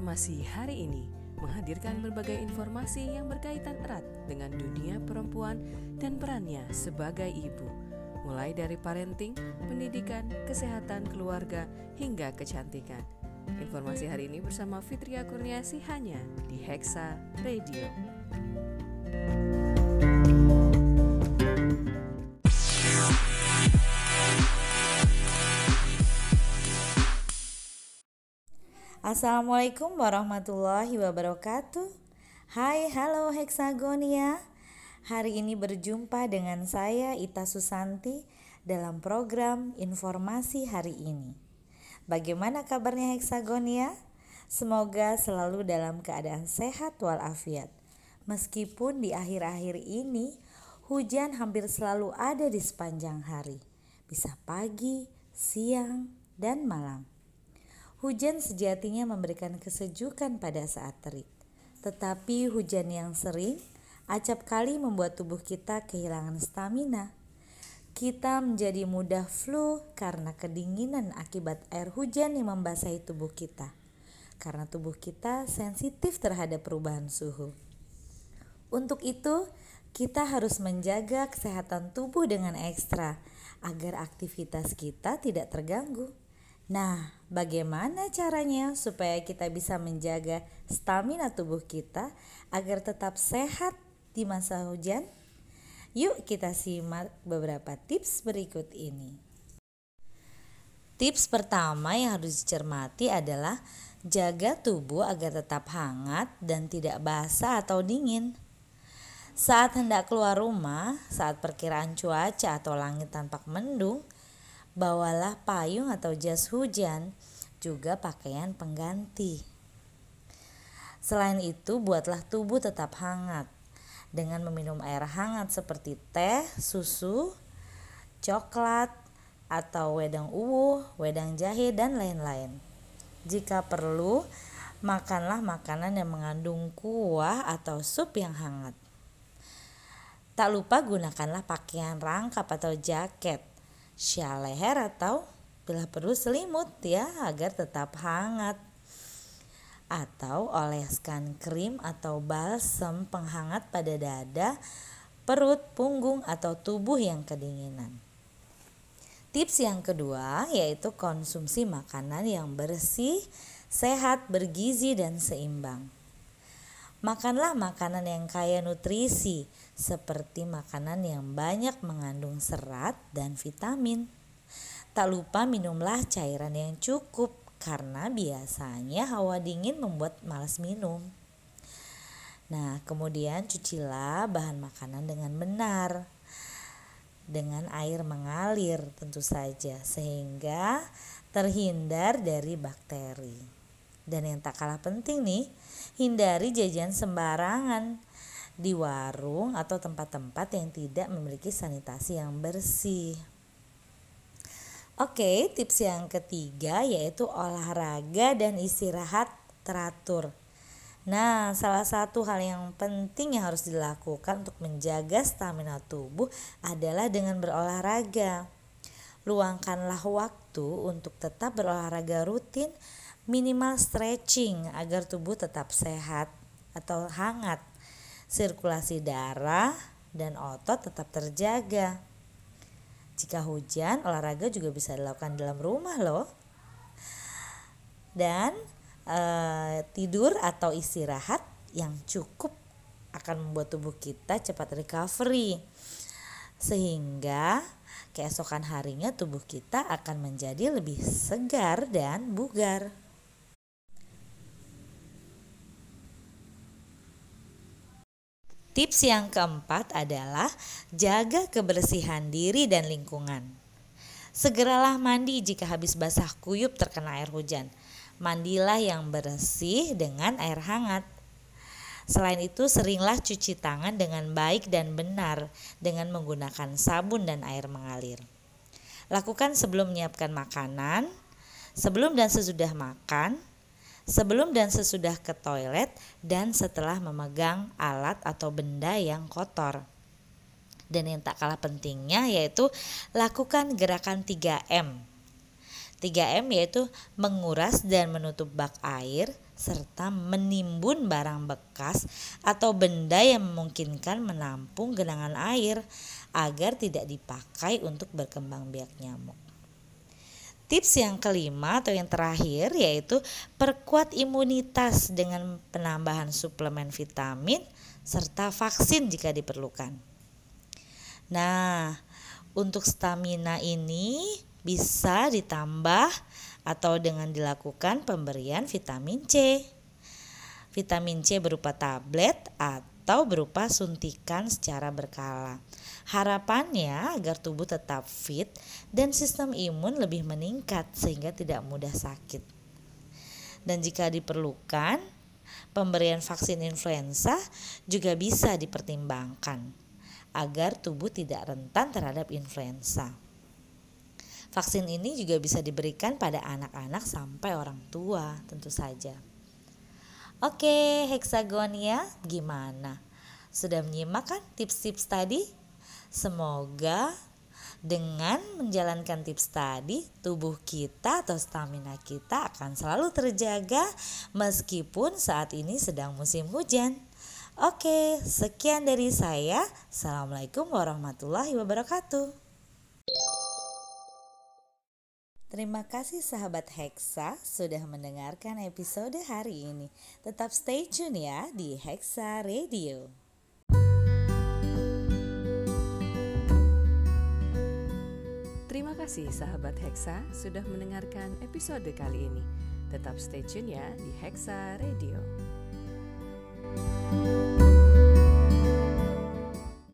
Informasi hari ini menghadirkan berbagai informasi yang berkaitan erat dengan dunia perempuan dan perannya sebagai ibu, mulai dari parenting, pendidikan, kesehatan keluarga, hingga kecantikan. Informasi hari ini bersama Fitria Kurniasi hanya di Hexa Radio. Assalamualaikum warahmatullahi wabarakatuh. Hai, halo Hexagonia. Hari ini berjumpa dengan saya Ita Susanti dalam program Informasi hari ini. Bagaimana kabarnya Hexagonia? Semoga selalu dalam keadaan sehat walafiat. Meskipun di akhir-akhir ini hujan hampir selalu ada di sepanjang hari. Bisa pagi, siang, dan malam. Hujan sejatinya memberikan kesejukan pada saat terik. Tetapi hujan yang sering acap kali membuat tubuh kita kehilangan stamina. Kita menjadi mudah flu karena kedinginan akibat air hujan yang membasahi tubuh kita. Karena tubuh kita sensitif terhadap perubahan suhu. Untuk itu, kita harus menjaga kesehatan tubuh dengan ekstra agar aktivitas kita tidak terganggu. Nah, bagaimana caranya supaya kita bisa menjaga stamina tubuh kita agar tetap sehat di masa hujan? Yuk kita simak beberapa tips berikut ini. Tips pertama yang harus dicermati adalah jaga tubuh agar tetap hangat dan tidak basah atau dingin. Saat hendak keluar rumah, saat perkiraan cuaca atau langit tampak mendung, bawalah payung atau jas hujan, juga pakaian pengganti. Selain itu, buatlah tubuh tetap hangat dengan meminum air hangat seperti teh, susu, coklat, atau wedang uwu, wedang jahe, dan lain-lain. Jika perlu, makanlah makanan yang mengandung kuah atau sup yang hangat. Tak lupa gunakanlah pakaian rangkap atau jaket syal leher atau bila perlu selimut ya agar tetap hangat atau oleskan krim atau balsem penghangat pada dada, perut, punggung atau tubuh yang kedinginan. Tips yang kedua yaitu konsumsi makanan yang bersih, sehat, bergizi dan seimbang. Makanlah makanan yang kaya nutrisi, seperti makanan yang banyak mengandung serat dan vitamin. Tak lupa minumlah cairan yang cukup, karena biasanya hawa dingin membuat malas minum. Nah, kemudian cucilah bahan makanan dengan benar, dengan air mengalir, tentu saja, sehingga terhindar dari bakteri. Dan yang tak kalah penting nih, hindari jajan sembarangan di warung atau tempat-tempat yang tidak memiliki sanitasi yang bersih. Oke, tips yang ketiga yaitu olahraga dan istirahat teratur. Nah, salah satu hal yang penting yang harus dilakukan untuk menjaga stamina tubuh adalah dengan berolahraga. Luangkanlah waktu untuk tetap berolahraga rutin minimal stretching agar tubuh tetap sehat atau hangat. Sirkulasi darah dan otot tetap terjaga. Jika hujan, olahraga juga bisa dilakukan dalam rumah loh. Dan e, tidur atau istirahat yang cukup akan membuat tubuh kita cepat recovery. Sehingga keesokan harinya tubuh kita akan menjadi lebih segar dan bugar. Tips yang keempat adalah jaga kebersihan diri dan lingkungan. Segeralah mandi jika habis basah kuyup terkena air hujan. Mandilah yang bersih dengan air hangat. Selain itu, seringlah cuci tangan dengan baik dan benar dengan menggunakan sabun dan air mengalir. Lakukan sebelum menyiapkan makanan, sebelum dan sesudah makan, sebelum dan sesudah ke toilet, dan setelah memegang alat atau benda yang kotor. Dan yang tak kalah pentingnya yaitu lakukan gerakan 3M 3M yaitu menguras dan menutup bak air serta menimbun barang bekas atau benda yang memungkinkan menampung genangan air agar tidak dipakai untuk berkembang biak nyamuk. Tips yang kelima atau yang terakhir yaitu perkuat imunitas dengan penambahan suplemen vitamin serta vaksin jika diperlukan. Nah, untuk stamina ini bisa ditambah atau dengan dilakukan pemberian vitamin C. Vitamin C berupa tablet atau berupa suntikan secara berkala. Harapannya agar tubuh tetap fit dan sistem imun lebih meningkat sehingga tidak mudah sakit. Dan jika diperlukan, pemberian vaksin influenza juga bisa dipertimbangkan agar tubuh tidak rentan terhadap influenza. Vaksin ini juga bisa diberikan pada anak-anak sampai orang tua tentu saja. Oke, Hexagonia gimana? Sudah menyimak kan tips-tips tadi? Semoga dengan menjalankan tips tadi, tubuh kita atau stamina kita akan selalu terjaga meskipun saat ini sedang musim hujan. Oke, sekian dari saya. Assalamualaikum warahmatullahi wabarakatuh. Terima kasih sahabat Hexa sudah mendengarkan episode hari ini. Tetap stay tune ya di Hexa Radio. Terima kasih sahabat Hexa sudah mendengarkan episode kali ini. Tetap stay tune ya di Hexa Radio.